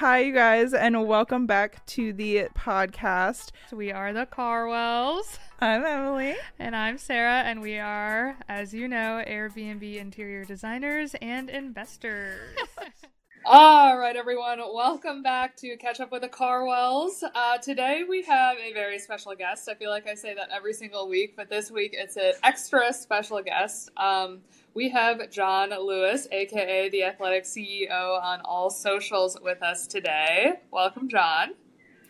Hi, you guys, and welcome back to the podcast. We are the Karwells. I'm Emily. And I'm Sarah, and we are, as you know, Airbnb interior designers and investors. All right, everyone, welcome back to Catch Up with the Karwells. Uh, today we have a very special guest. I feel like I say that every single week, but this week it's an extra special guest. Um, we have John Lewis, aka the Athletic CEO, on all socials with us today. Welcome, John.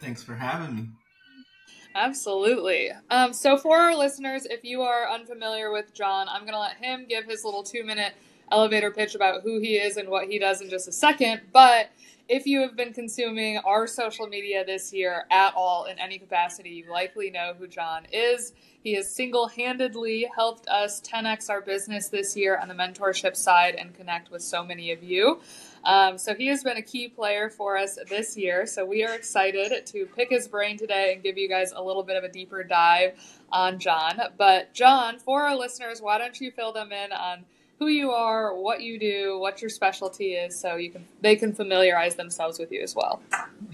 Thanks for having me. Absolutely. Um, so, for our listeners, if you are unfamiliar with John, I'm going to let him give his little two minute elevator pitch about who he is and what he does in just a second. But if you have been consuming our social media this year at all in any capacity, you likely know who John is. He has single handedly helped us 10x our business this year on the mentorship side and connect with so many of you. Um, so he has been a key player for us this year. So we are excited to pick his brain today and give you guys a little bit of a deeper dive on John. But, John, for our listeners, why don't you fill them in on who you are, what you do, what your specialty is, so you can they can familiarize themselves with you as well.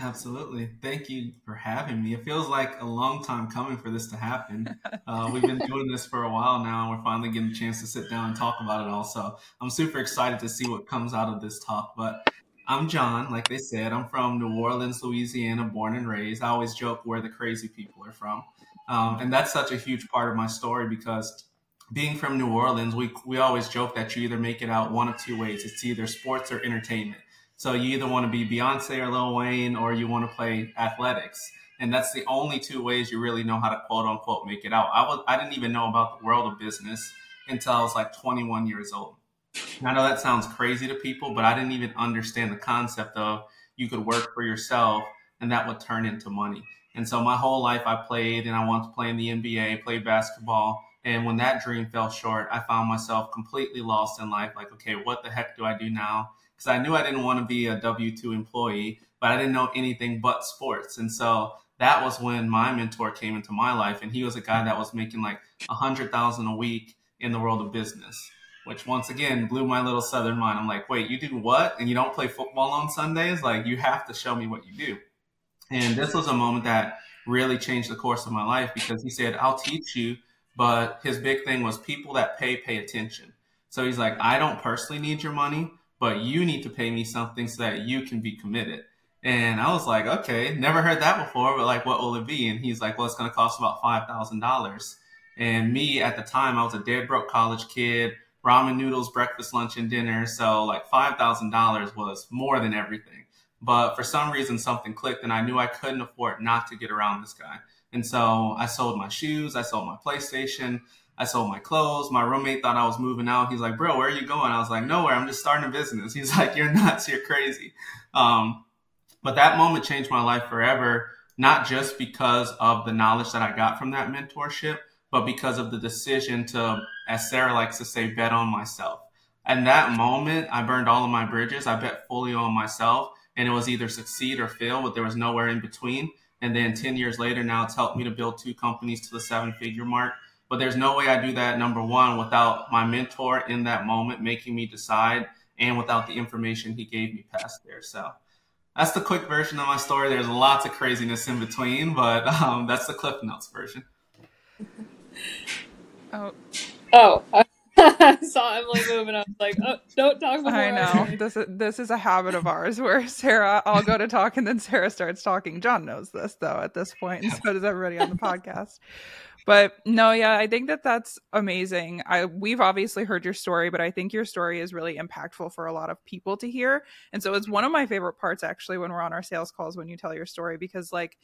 Absolutely. Thank you for having me. It feels like a long time coming for this to happen. Uh, we've been doing this for a while now, and we're finally getting a chance to sit down and talk about it all. So I'm super excited to see what comes out of this talk. But I'm John, like they said. I'm from New Orleans, Louisiana, born and raised. I always joke where the crazy people are from. Um, and that's such a huge part of my story because being from New Orleans, we we always joke that you either make it out one of two ways. It's either sports or entertainment. So you either want to be Beyonce or Lil Wayne, or you want to play athletics, and that's the only two ways you really know how to quote unquote make it out. I was I didn't even know about the world of business until I was like 21 years old. I know that sounds crazy to people, but I didn't even understand the concept of you could work for yourself and that would turn into money. And so my whole life I played and I wanted to play in the NBA, play basketball and when that dream fell short, I found myself completely lost in life. Like, okay, what the heck do I do now? Because I knew I didn't want to be a W 2 employee, but I didn't know anything but sports. And so that was when my mentor came into my life. And he was a guy that was making like a hundred thousand a week in the world of business, which once again blew my little southern mind. I'm like, wait, you do what? And you don't play football on Sundays? Like, you have to show me what you do. And this was a moment that really changed the course of my life because he said, I'll teach you but his big thing was people that pay pay attention. So he's like, I don't personally need your money, but you need to pay me something so that you can be committed. And I was like, okay, never heard that before, but like, what will it be? And he's like, well, it's going to cost about $5,000. And me at the time, I was a dead broke college kid, ramen noodles, breakfast, lunch, and dinner. So like $5,000 was more than everything. But for some reason, something clicked and I knew I couldn't afford not to get around this guy. And so I sold my shoes, I sold my PlayStation, I sold my clothes. My roommate thought I was moving out. He's like, bro, where are you going? I was like, nowhere. I'm just starting a business. He's like, you're nuts. You're crazy. Um, but that moment changed my life forever, not just because of the knowledge that I got from that mentorship, but because of the decision to, as Sarah likes to say, bet on myself. And that moment, I burned all of my bridges. I bet fully on myself, and it was either succeed or fail, but there was nowhere in between. And then 10 years later, now it's helped me to build two companies to the seven figure mark. But there's no way I do that, number one, without my mentor in that moment making me decide and without the information he gave me past there. So that's the quick version of my story. There's lots of craziness in between, but um, that's the Cliff Notes version. Oh. Oh, I saw Emily move, and I was like, oh, don't talk before I know. this is this is a habit of ours where Sarah, I'll go to talk and then Sarah starts talking. John knows this though at this point, and so does everybody on the podcast. But no, yeah, I think that that's amazing. I we've obviously heard your story, but I think your story is really impactful for a lot of people to hear. And so it's one of my favorite parts actually when we're on our sales calls when you tell your story because like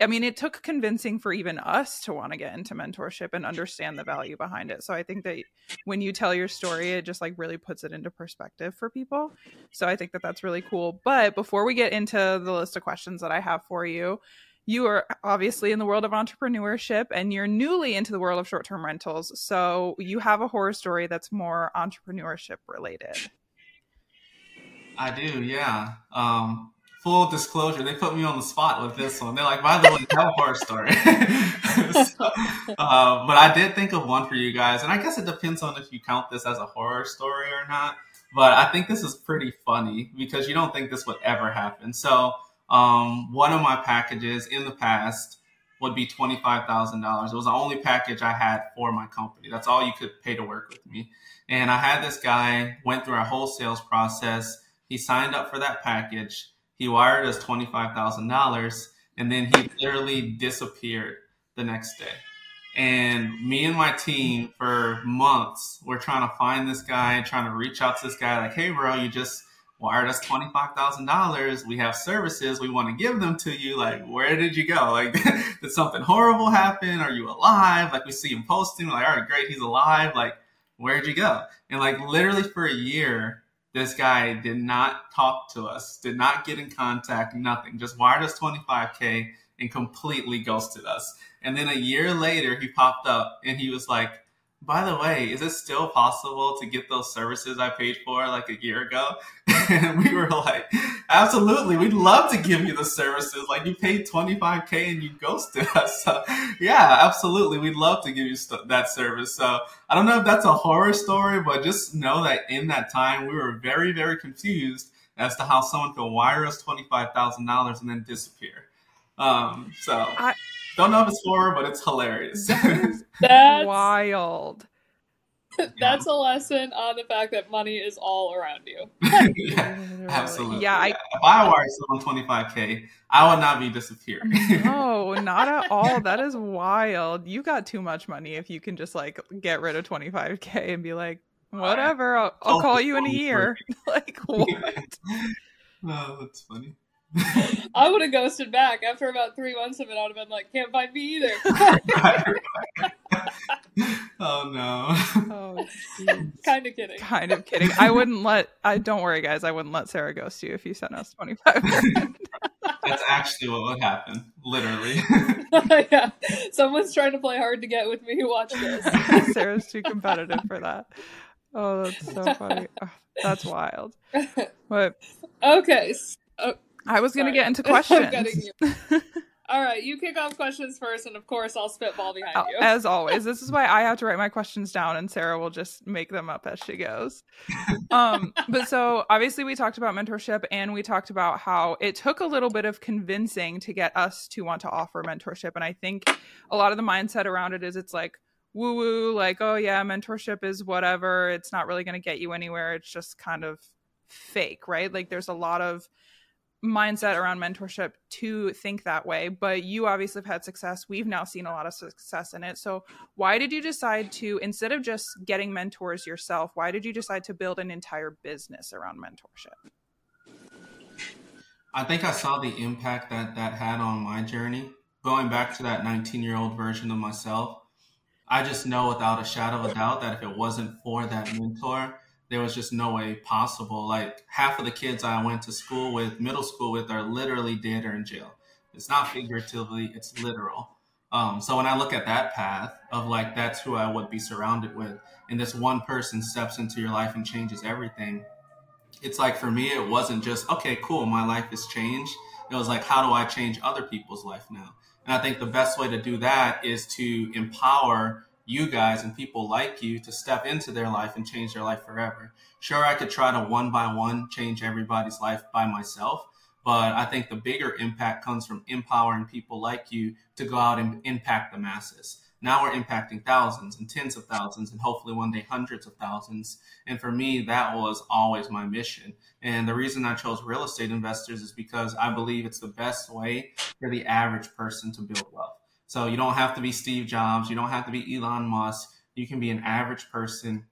I mean, it took convincing for even us to want to get into mentorship and understand the value behind it. So I think that when you tell your story, it just like really puts it into perspective for people. So I think that that's really cool. But before we get into the list of questions that I have for you, you are obviously in the world of entrepreneurship and you're newly into the world of short term rentals. So you have a horror story that's more entrepreneurship related. I do, yeah. Um, full disclosure, they put me on the spot with this one. They're like, by the way, tell a horror story. so, uh, but I did think of one for you guys, and I guess it depends on if you count this as a horror story or not. but I think this is pretty funny because you don't think this would ever happen. So, um, one of my packages in the past would be $25,000. It was the only package I had for my company. That's all you could pay to work with me. And I had this guy went through our whole sales process. He signed up for that package. He wired us $25,000 and then he literally disappeared the next day. And me and my team for months were trying to find this guy, trying to reach out to this guy, like, hey, bro, you just wired us $25,000. We have services. We want to give them to you. Like, where did you go? Like, did something horrible happen? Are you alive? Like, we see him posting, like, all right, great, he's alive. Like, where'd you go? And like, literally for a year, this guy did not talk to us, did not get in contact, nothing, just wired us 25K and completely ghosted us. And then a year later, he popped up and he was like, by the way, is it still possible to get those services I paid for like a year ago? and we were like, absolutely, we'd love to give you the services. Like you paid 25K and you ghosted us. So yeah, absolutely. We'd love to give you st- that service. So I don't know if that's a horror story, but just know that in that time, we were very, very confused as to how someone could wire us $25,000 and then disappear. Um, so I, don't know if it's horror, but it's hilarious. That's wild. That's a lesson on the fact that money is all around you. yeah, absolutely. Yeah, I, if I wire someone 25k, I would not be disappearing. no, not at all. That is wild. You got too much money if you can just like get rid of 25k and be like, whatever, I'll, I'll call you in a year. like what? oh, that's funny. I would have ghosted back after about three months of it. I would have been like, "Can't find me either." oh no. Oh, kind of kidding. Kind of kidding. I wouldn't let. I don't worry, guys. I wouldn't let Sarah ghost you if you sent us twenty five. That's actually what would happen. Literally. yeah. Someone's trying to play hard to get with me. Watch this. Sarah's too competitive for that. Oh, that's so funny. Oh, that's wild. But okay. Oh, I was going to get into questions. All right, you kick off questions first, and of course, I'll spitball behind oh, you. As always, this is why I have to write my questions down, and Sarah will just make them up as she goes. Um, but so obviously, we talked about mentorship, and we talked about how it took a little bit of convincing to get us to want to offer mentorship. And I think a lot of the mindset around it is it's like woo woo, like oh yeah, mentorship is whatever. It's not really going to get you anywhere. It's just kind of fake, right? Like there's a lot of mindset around mentorship to think that way but you obviously have had success. We've now seen a lot of success in it. So why did you decide to instead of just getting mentors yourself why did you decide to build an entire business around mentorship? I think i saw the impact that that had on my journey. Going back to that 19 year old version of myself i just know without a shadow of a doubt that if it wasn't for that mentor there was just no way possible. Like half of the kids I went to school with, middle school with, are literally dead or in jail. It's not figuratively, it's literal. Um, so when I look at that path of like that's who I would be surrounded with, and this one person steps into your life and changes everything, it's like for me it wasn't just okay, cool, my life has changed. It was like how do I change other people's life now? And I think the best way to do that is to empower you guys and people like you to step into their life and change their life forever. Sure, I could try to one by one change everybody's life by myself, but I think the bigger impact comes from empowering people like you to go out and impact the masses. Now we're impacting thousands and tens of thousands and hopefully one day hundreds of thousands. And for me, that was always my mission. And the reason I chose real estate investors is because I believe it's the best way for the average person to build wealth. So you don't have to be Steve Jobs. You don't have to be Elon Musk. You can be an average person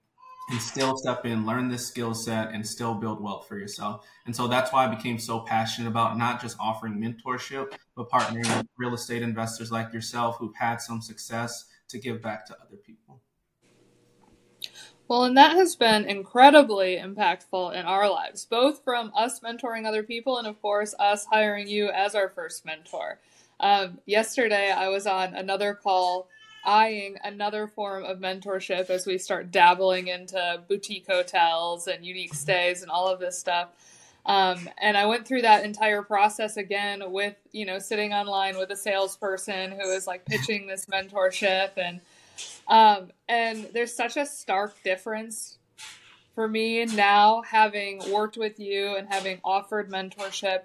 and still step in, learn this skill set, and still build wealth for yourself. And so that's why I became so passionate about not just offering mentorship, but partnering with real estate investors like yourself who've had some success to give back to other people. Well, and that has been incredibly impactful in our lives, both from us mentoring other people and, of course, us hiring you as our first mentor. Um, yesterday, I was on another call eyeing another form of mentorship as we start dabbling into boutique hotels and unique stays and all of this stuff. Um, and I went through that entire process again with, you know, sitting online with a salesperson who is like pitching this mentorship. And, um, and there's such a stark difference for me now, having worked with you and having offered mentorship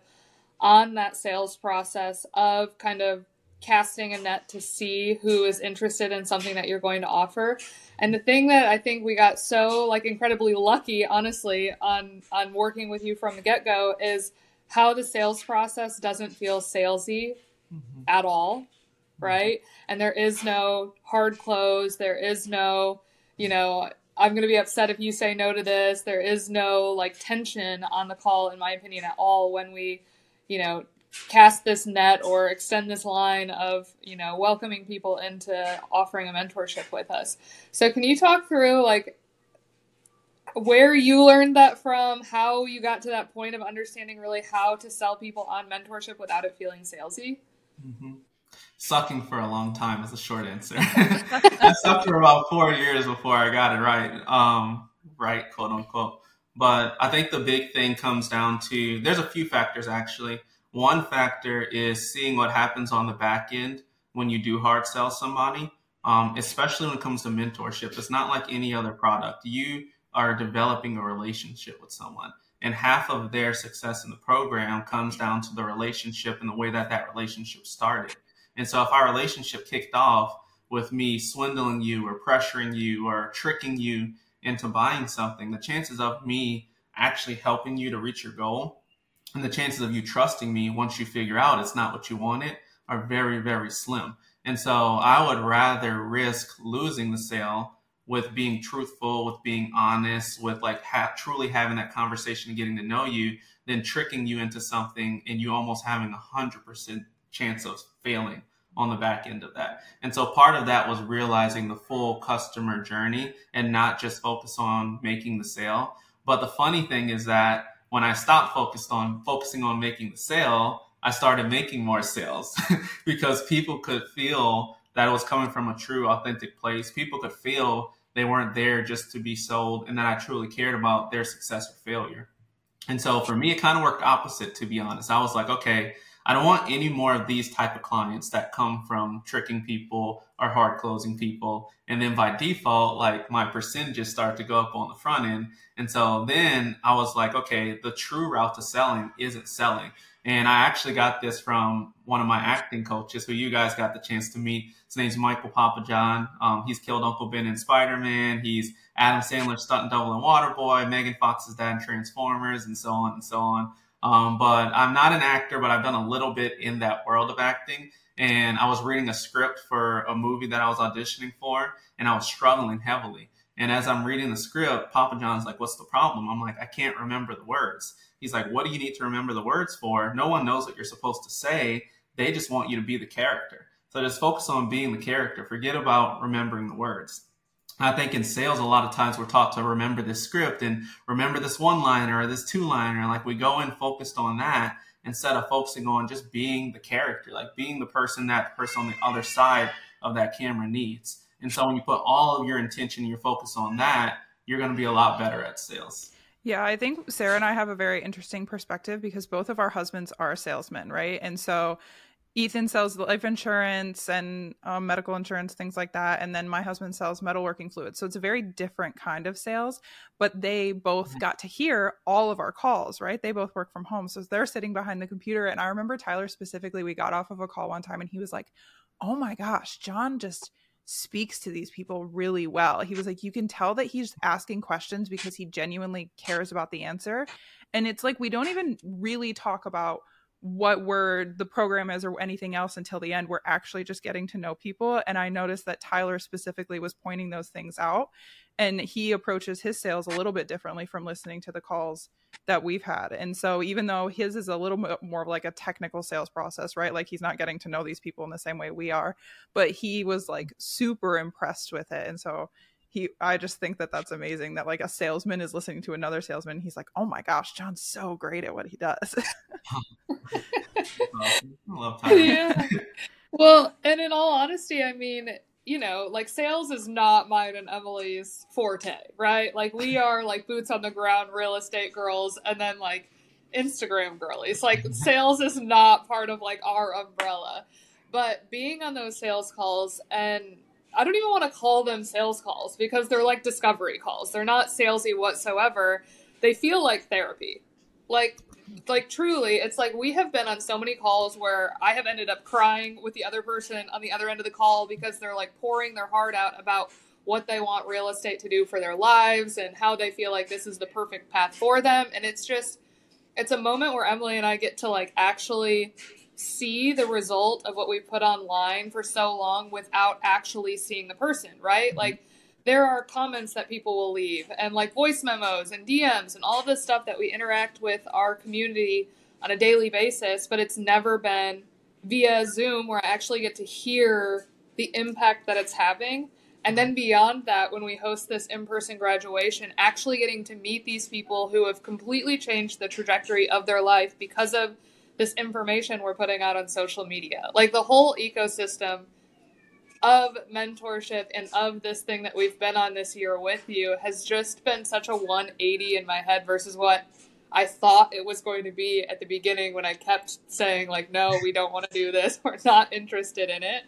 on that sales process of kind of casting a net to see who is interested in something that you're going to offer. And the thing that I think we got so like incredibly lucky, honestly, on on working with you from the get go is how the sales process doesn't feel salesy mm-hmm. at all, right? And there is no hard close. There is no, you know, I'm going to be upset if you say no to this. There is no like tension on the call, in my opinion, at all when we, you know, cast this net or extend this line of you know welcoming people into offering a mentorship with us. So can you talk through like where you learned that from how you got to that point of understanding really how to sell people on mentorship without it feeling salesy? Mm-hmm. sucking for a long time is the short answer. I sucked for about four years before i got it right. Um, right quote unquote but i think the big thing comes down to there's a few factors actually one factor is seeing what happens on the back end when you do hard sell somebody, um, especially when it comes to mentorship. It's not like any other product. You are developing a relationship with someone, and half of their success in the program comes down to the relationship and the way that that relationship started. And so, if our relationship kicked off with me swindling you or pressuring you or tricking you into buying something, the chances of me actually helping you to reach your goal and the chances of you trusting me once you figure out it's not what you wanted are very, very slim. And so I would rather risk losing the sale with being truthful, with being honest, with like ha- truly having that conversation and getting to know you than tricking you into something and you almost having a hundred percent chance of failing on the back end of that. And so part of that was realizing the full customer journey and not just focus on making the sale. But the funny thing is that when I stopped focused on focusing on making the sale, I started making more sales because people could feel that it was coming from a true, authentic place. People could feel they weren't there just to be sold and that I truly cared about their success or failure. And so for me, it kind of worked opposite, to be honest. I was like, okay, I don't want any more of these type of clients that come from tricking people or hard closing people. And then by default, like my percentages start to go up on the front end. And so then I was like, okay, the true route to selling isn't selling. And I actually got this from one of my acting coaches who you guys got the chance to meet. His name's Michael Papajohn. Um, he's killed Uncle Ben in Spider-Man. He's Adam Sandler's stunt double in Waterboy, Megan Fox's dad in Transformers, and so on and so on. Um, but I'm not an actor, but I've done a little bit in that world of acting. And I was reading a script for a movie that I was auditioning for, and I was struggling heavily. And as I'm reading the script, Papajohn's like, What's the problem? I'm like, I can't remember the words. He's like, What do you need to remember the words for? No one knows what you're supposed to say. They just want you to be the character. So just focus on being the character. Forget about remembering the words. I think in sales, a lot of times we're taught to remember this script and remember this one liner or this two liner. Like we go in focused on that instead of focusing on just being the character, like being the person that the person on the other side of that camera needs. And so when you put all of your intention, and your focus on that, you're going to be a lot better at sales. Yeah, I think Sarah and I have a very interesting perspective because both of our husbands are salesmen, right? And so Ethan sells life insurance and um, medical insurance, things like that. And then my husband sells metalworking fluids. So it's a very different kind of sales, but they both got to hear all of our calls, right? They both work from home. So they're sitting behind the computer. And I remember Tyler specifically, we got off of a call one time and he was like, oh my gosh, John just speaks to these people really well. He was like, you can tell that he's asking questions because he genuinely cares about the answer. And it's like, we don't even really talk about what word the program is or anything else until the end. We're actually just getting to know people. And I noticed that Tyler specifically was pointing those things out. And he approaches his sales a little bit differently from listening to the calls that we've had. And so, even though his is a little bit more of like a technical sales process, right? Like he's not getting to know these people in the same way we are, but he was like super impressed with it. And so, he i just think that that's amazing that like a salesman is listening to another salesman. He's like oh my gosh john's so great at what he does. Yeah. Well and in all honesty i mean you know like sales is not mine and emily's forte right? Like we are like boots on the ground real estate girls and then like instagram girlies. Like sales is not part of like our umbrella. But being on those sales calls and I don't even want to call them sales calls because they're like discovery calls. They're not salesy whatsoever. They feel like therapy. Like like truly, it's like we have been on so many calls where I have ended up crying with the other person on the other end of the call because they're like pouring their heart out about what they want real estate to do for their lives and how they feel like this is the perfect path for them and it's just it's a moment where Emily and I get to like actually see the result of what we put online for so long without actually seeing the person, right? Mm-hmm. Like there are comments that people will leave and like voice memos and DMs and all of this stuff that we interact with our community on a daily basis, but it's never been via Zoom where I actually get to hear the impact that it's having. And then beyond that, when we host this in person graduation, actually getting to meet these people who have completely changed the trajectory of their life because of this information we're putting out on social media. Like the whole ecosystem of mentorship and of this thing that we've been on this year with you has just been such a 180 in my head versus what I thought it was going to be at the beginning when I kept saying like no we don't want to do this we're not interested in it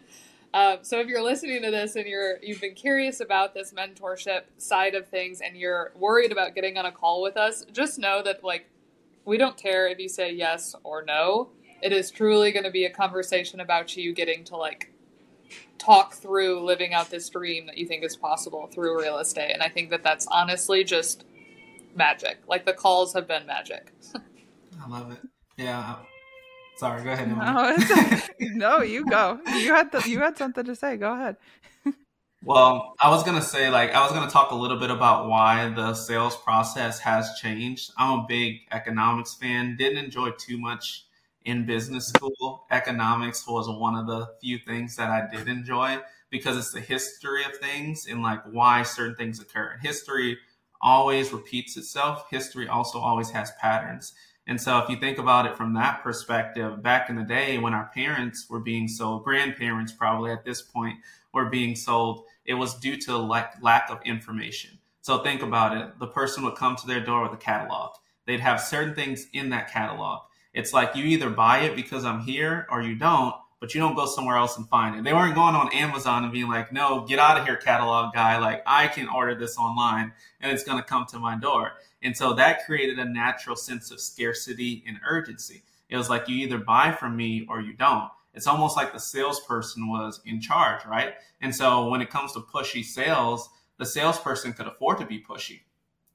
um, so if you're listening to this and you're you've been curious about this mentorship side of things and you're worried about getting on a call with us just know that like we don't care if you say yes or no. It is truly going to be a conversation about you getting to like talk through living out this dream that you think is possible through real estate. And I think that that's honestly just magic. Like the calls have been magic. I love it. Yeah. Sorry, go ahead. No, no, you go. You had the, you had something to say. Go ahead. Well, I was gonna say, like, I was gonna talk a little bit about why the sales process has changed. I'm a big economics fan. Didn't enjoy too much in business school. Economics was one of the few things that I did enjoy because it's the history of things and like why certain things occur. History always repeats itself. History also always has patterns. And so if you think about it from that perspective, back in the day when our parents were being sold, grandparents probably at this point were being sold, it was due to lack, lack of information. So think about it. The person would come to their door with a catalog. They'd have certain things in that catalog. It's like you either buy it because I'm here or you don't, but you don't go somewhere else and find it. They weren't going on Amazon and being like, no, get out of here, catalog guy. Like, I can order this online and it's going to come to my door. And so that created a natural sense of scarcity and urgency. It was like you either buy from me or you don't it's almost like the salesperson was in charge, right? And so when it comes to pushy sales, the salesperson could afford to be pushy.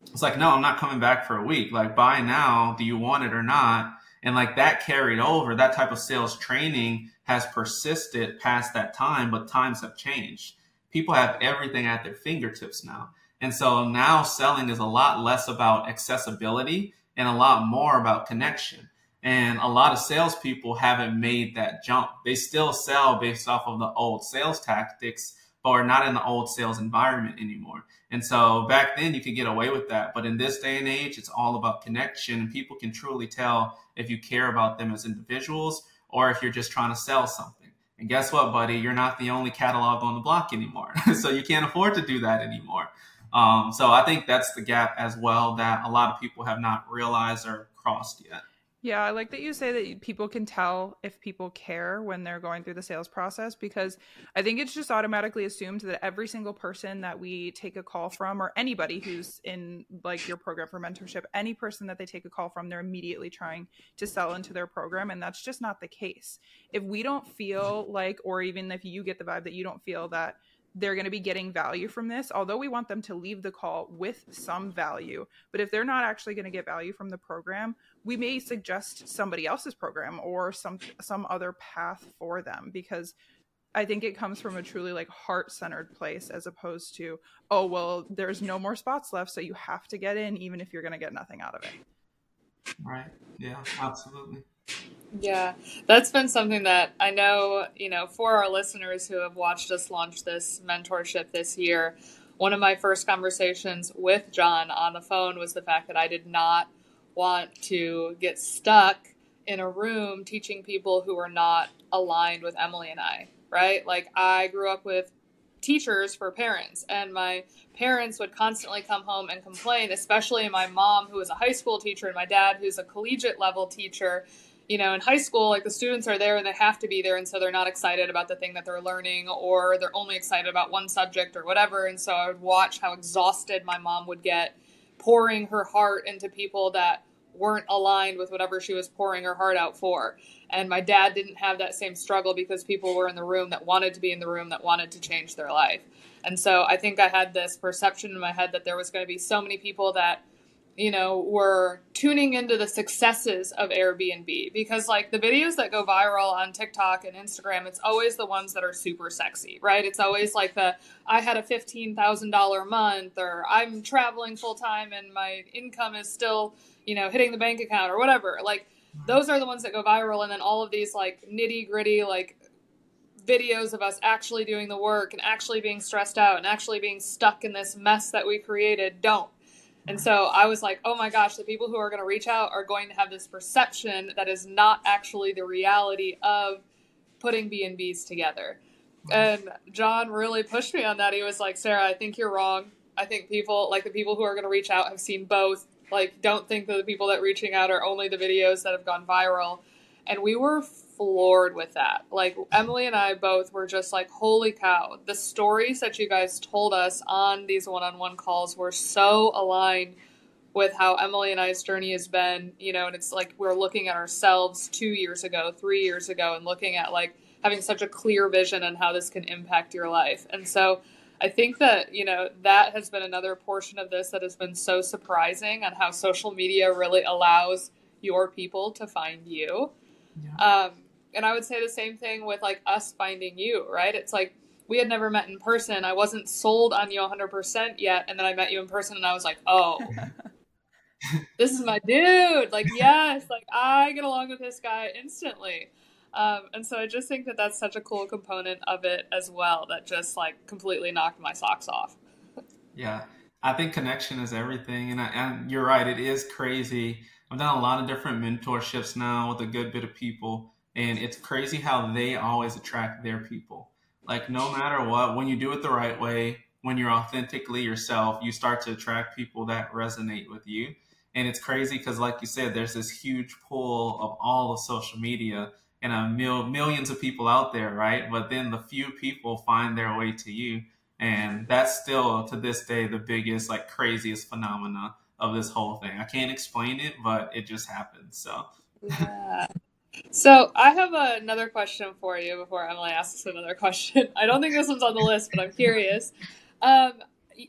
It's like, no, I'm not coming back for a week. Like, buy now. Do you want it or not? And like that carried over. That type of sales training has persisted past that time, but times have changed. People have everything at their fingertips now. And so now selling is a lot less about accessibility and a lot more about connection. And a lot of salespeople haven't made that jump. They still sell based off of the old sales tactics, but are not in the old sales environment anymore. And so back then you could get away with that. But in this day and age, it's all about connection. And people can truly tell if you care about them as individuals or if you're just trying to sell something. And guess what, buddy? You're not the only catalog on the block anymore. so you can't afford to do that anymore. Um, so I think that's the gap as well that a lot of people have not realized or crossed yet. Yeah, I like that you say that people can tell if people care when they're going through the sales process because I think it's just automatically assumed that every single person that we take a call from or anybody who's in like your program for mentorship, any person that they take a call from, they're immediately trying to sell into their program and that's just not the case. If we don't feel like or even if you get the vibe that you don't feel that they're going to be getting value from this, although we want them to leave the call with some value. But if they're not actually going to get value from the program, we may suggest somebody else's program or some some other path for them because I think it comes from a truly like heart-centered place as opposed to, oh well, there's no more spots left, so you have to get in even if you're going to get nothing out of it. Right. Yeah, absolutely. Yeah, that's been something that I know, you know, for our listeners who have watched us launch this mentorship this year, one of my first conversations with John on the phone was the fact that I did not want to get stuck in a room teaching people who are not aligned with Emily and I, right? Like, I grew up with teachers for parents, and my parents would constantly come home and complain, especially my mom, who was a high school teacher, and my dad, who's a collegiate level teacher you know, in high school, like the students are there and they have to be there. And so they're not excited about the thing that they're learning or they're only excited about one subject or whatever. And so I would watch how exhausted my mom would get pouring her heart into people that weren't aligned with whatever she was pouring her heart out for. And my dad didn't have that same struggle because people were in the room that wanted to be in the room that wanted to change their life. And so I think I had this perception in my head that there was going to be so many people that you know, were tuning into the successes of Airbnb because, like, the videos that go viral on TikTok and Instagram, it's always the ones that are super sexy, right? It's always like the I had a $15,000 month, or I'm traveling full time and my income is still, you know, hitting the bank account, or whatever. Like, those are the ones that go viral. And then all of these, like, nitty gritty, like, videos of us actually doing the work and actually being stressed out and actually being stuck in this mess that we created don't and so I was like, oh my gosh, the people who are going to reach out are going to have this perception that is not actually the reality of putting B&Bs together. And John really pushed me on that. He was like, Sarah, I think you're wrong. I think people, like the people who are going to reach out, have seen both. Like, don't think that the people that reaching out are only the videos that have gone viral. And we were floored with that. Like Emily and I both were just like, holy cow, the stories that you guys told us on these one on one calls were so aligned with how Emily and I's journey has been, you know, and it's like we're looking at ourselves two years ago, three years ago, and looking at like having such a clear vision on how this can impact your life. And so I think that, you know, that has been another portion of this that has been so surprising on how social media really allows your people to find you. Yeah. Um, and I would say the same thing with like us finding you, right? It's like we had never met in person. I wasn't sold on you 100% yet. And then I met you in person and I was like, oh, this is my dude. Like, yes, like I get along with this guy instantly. Um, and so I just think that that's such a cool component of it as well that just like completely knocked my socks off. yeah. I think connection is everything. And, I, and you're right. It is crazy. I've done a lot of different mentorships now with a good bit of people and it's crazy how they always attract their people. Like no matter what, when you do it the right way, when you're authentically yourself, you start to attract people that resonate with you. And it's crazy because, like you said, there's this huge pool of all of social media and a mil- millions of people out there, right? But then the few people find their way to you, and that's still to this day the biggest, like, craziest phenomena of this whole thing. I can't explain it, but it just happens. So. Yeah. So I have another question for you before Emily asks another question. I don't think this one's on the list, but I'm curious. Um,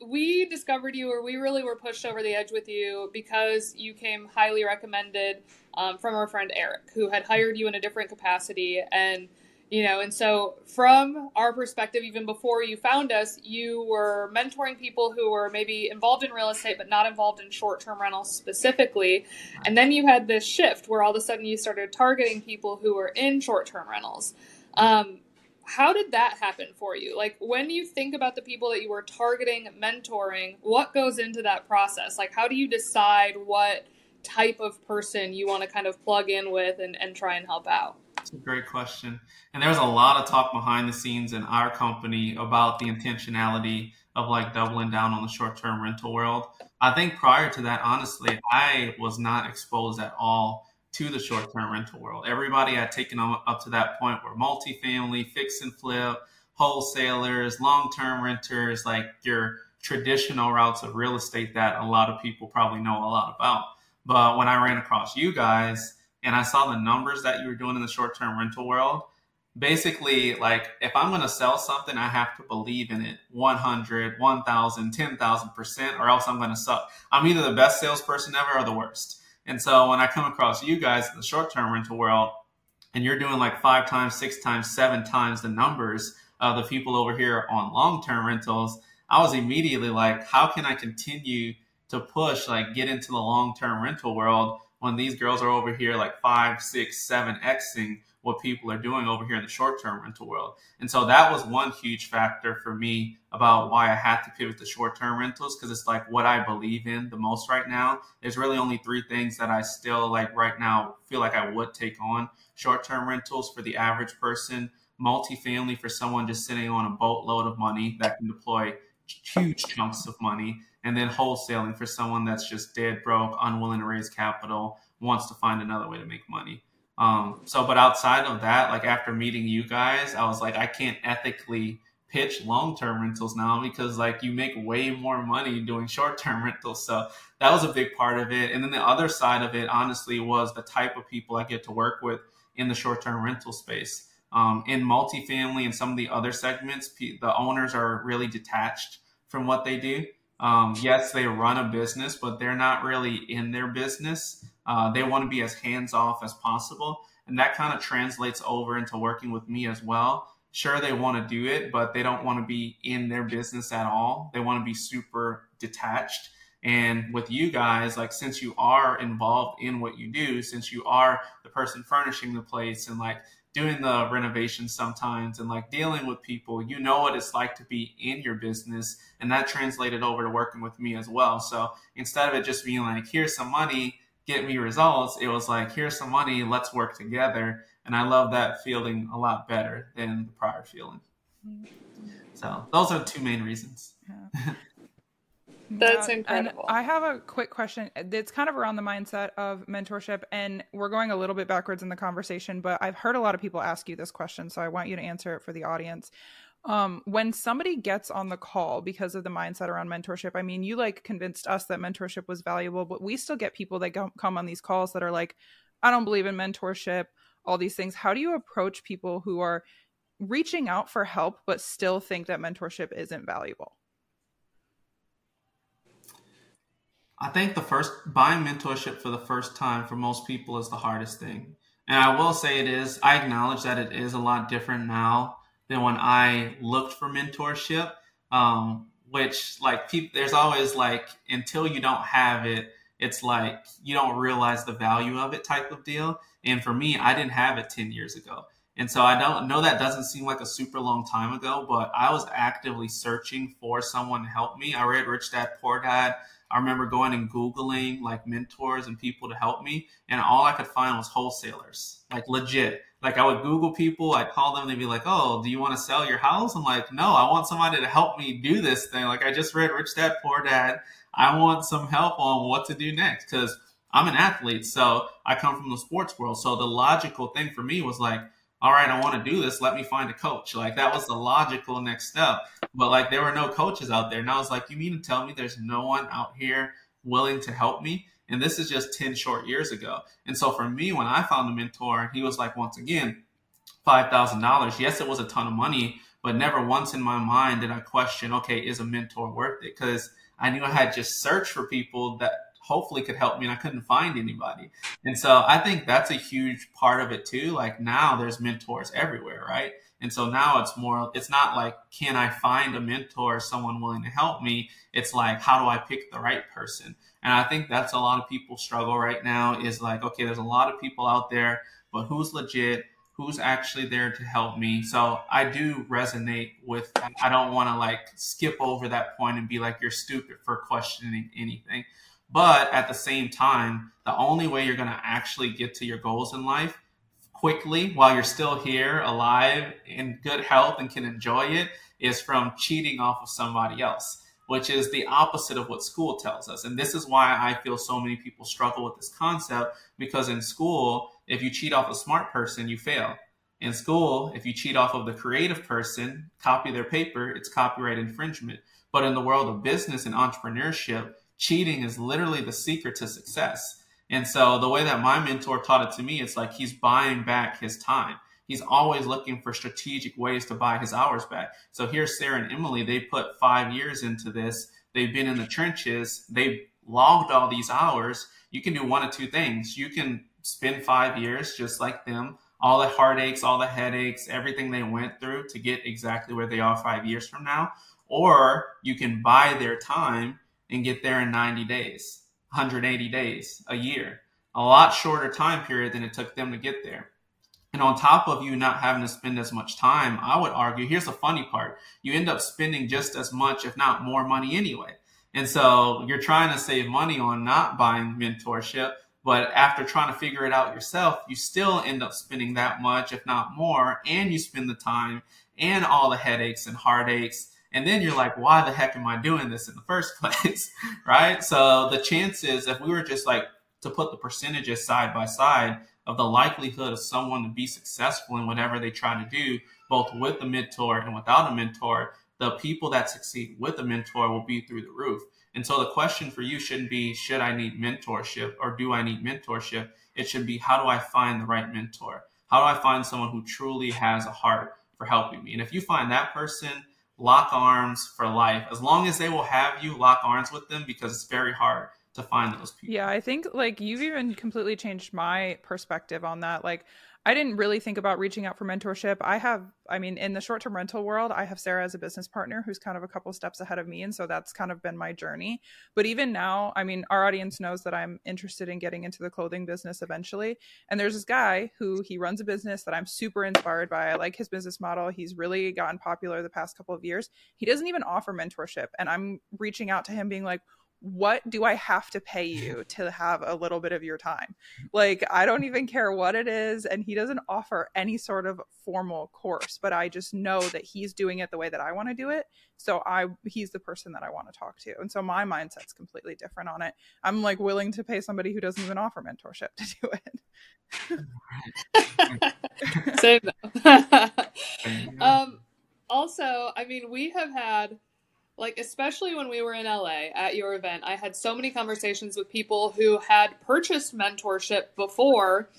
we discovered you, or we really were pushed over the edge with you because you came highly recommended um, from our friend Eric, who had hired you in a different capacity, and you know and so from our perspective even before you found us you were mentoring people who were maybe involved in real estate but not involved in short-term rentals specifically. And then you had this shift where all of a sudden you started targeting people who were in short-term rentals. Um, how did that happen for you? Like when you think about the people that you were targeting mentoring what goes into that process? Like how do you decide what type of person you want to kind of plug in with and, and try and help out it's a great question. And there's a lot of talk behind the scenes in our company about the intentionality of like doubling down on the short term rental world. I think prior to that, honestly, I was not exposed at all to the short term rental world. Everybody had taken up to that point were multifamily, fix and flip, wholesalers, long term renters, like your traditional routes of real estate that a lot of people probably know a lot about. But when I ran across you guys, and I saw the numbers that you were doing in the short term rental world, basically, like if I'm going to sell something, I have to believe in it 100, 1,000, 10,000%, or else I'm going to suck. I'm either the best salesperson ever or the worst. And so when I come across you guys in the short term rental world, and you're doing like five times, six times, seven times the numbers of the people over here on long term rentals, I was immediately like, how can I continue to push, like get into the long term rental world when these girls are over here like five, six, seven Xing what people are doing over here in the short term rental world. And so that was one huge factor for me about why I had to pivot to short term rentals because it's like what I believe in the most right now. There's really only three things that I still like right now feel like I would take on short term rentals for the average person, multifamily for someone just sitting on a boatload of money that can deploy huge chunks of money and then wholesaling for someone that's just dead broke, unwilling to raise capital, wants to find another way to make money. Um, so, but outside of that, like after meeting you guys, I was like, I can't ethically pitch long term rentals now because like you make way more money doing short term rentals. So that was a big part of it. And then the other side of it, honestly, was the type of people I get to work with in the short term rental space. Um, in multifamily and some of the other segments, the owners are really detached from what they do. Um, yes, they run a business, but they're not really in their business. Uh, they want to be as hands off as possible. And that kind of translates over into working with me as well. Sure, they want to do it, but they don't want to be in their business at all. They want to be super detached. And with you guys, like since you are involved in what you do, since you are the person furnishing the place and like doing the renovations sometimes and like dealing with people, you know what it's like to be in your business. And that translated over to working with me as well. So instead of it just being like, here's some money, get me results, it was like, here's some money, let's work together. And I love that feeling a lot better than the prior feeling. Mm-hmm. So those are two main reasons. Yeah. That's yeah, incredible. And I have a quick question. It's kind of around the mindset of mentorship, and we're going a little bit backwards in the conversation, but I've heard a lot of people ask you this question, so I want you to answer it for the audience. Um, when somebody gets on the call because of the mindset around mentorship, I mean, you like convinced us that mentorship was valuable, but we still get people that go, come on these calls that are like, I don't believe in mentorship, all these things. How do you approach people who are reaching out for help but still think that mentorship isn't valuable? I think the first buying mentorship for the first time for most people is the hardest thing. And I will say it is, I acknowledge that it is a lot different now than when I looked for mentorship. Um, which like there's always like until you don't have it, it's like you don't realize the value of it type of deal. And for me, I didn't have it 10 years ago. And so I don't know that doesn't seem like a super long time ago, but I was actively searching for someone to help me. I read Rich Dad Poor Dad. I remember going and Googling like mentors and people to help me, and all I could find was wholesalers, like legit. Like I would Google people, I'd call them, they'd be like, "Oh, do you want to sell your house?" I'm like, "No, I want somebody to help me do this thing." Like I just read Rich Dad Poor Dad. I want some help on what to do next because I'm an athlete, so I come from the sports world. So the logical thing for me was like, all right, I want to do this. Let me find a coach. Like that was the logical next step. But like there were no coaches out there. And I was like, you mean to tell me there's no one out here willing to help me? And this is just 10 short years ago. And so for me, when I found a mentor, he was like, once again, $5,000. Yes, it was a ton of money, but never once in my mind did I question, okay, is a mentor worth it? Because I knew I had just searched for people that hopefully could help me and I couldn't find anybody. And so I think that's a huge part of it too. Like now there's mentors everywhere, right? And so now it's more, it's not like, can I find a mentor, someone willing to help me? It's like, how do I pick the right person? And I think that's a lot of people struggle right now is like, okay, there's a lot of people out there, but who's legit? Who's actually there to help me? So I do resonate with, I don't want to like skip over that point and be like, you're stupid for questioning anything. But at the same time, the only way you're going to actually get to your goals in life quickly while you're still here, alive, in good health, and can enjoy it is from cheating off of somebody else, which is the opposite of what school tells us. And this is why I feel so many people struggle with this concept because in school, if you cheat off a smart person, you fail. In school, if you cheat off of the creative person, copy their paper, it's copyright infringement. But in the world of business and entrepreneurship, cheating is literally the secret to success. And so the way that my mentor taught it to me, it's like he's buying back his time. He's always looking for strategic ways to buy his hours back. So here's Sarah and Emily. They put five years into this. They've been in the trenches. They've logged all these hours. You can do one of two things. You can spend five years just like them, all the heartaches, all the headaches, everything they went through to get exactly where they are five years from now. Or you can buy their time and get there in 90 days, 180 days, a year. A lot shorter time period than it took them to get there. And on top of you not having to spend as much time, I would argue here's the funny part you end up spending just as much, if not more money anyway. And so you're trying to save money on not buying mentorship, but after trying to figure it out yourself, you still end up spending that much, if not more, and you spend the time and all the headaches and heartaches and then you're like, why the heck am I doing this in the first place? right? So the chances, if we were just like to put the percentages side by side, of the likelihood of someone to be successful in whatever they try to do, both with a mentor and without a mentor, the people that succeed with a mentor will be through the roof. And so the question for you shouldn't be, should I need mentorship or do I need mentorship? It should be, how do I find the right mentor? How do I find someone who truly has a heart for helping me? And if you find that person, lock arms for life. As long as they will have you, lock arms with them because it's very hard to find those people. Yeah, I think like you've even completely changed my perspective on that. Like I didn't really think about reaching out for mentorship. I have, I mean, in the short term rental world, I have Sarah as a business partner who's kind of a couple steps ahead of me. And so that's kind of been my journey. But even now, I mean, our audience knows that I'm interested in getting into the clothing business eventually. And there's this guy who he runs a business that I'm super inspired by. I like his business model. He's really gotten popular the past couple of years. He doesn't even offer mentorship. And I'm reaching out to him being like, what do I have to pay you to have a little bit of your time? Like, I don't even care what it is. And he doesn't offer any sort of formal course, but I just know that he's doing it the way that I want to do it. So I, he's the person that I want to talk to. And so my mindset's completely different on it. I'm like willing to pay somebody who doesn't even offer mentorship to do it. Same. um, also, I mean, we have had like especially when we were in LA at your event, I had so many conversations with people who had purchased mentorship before,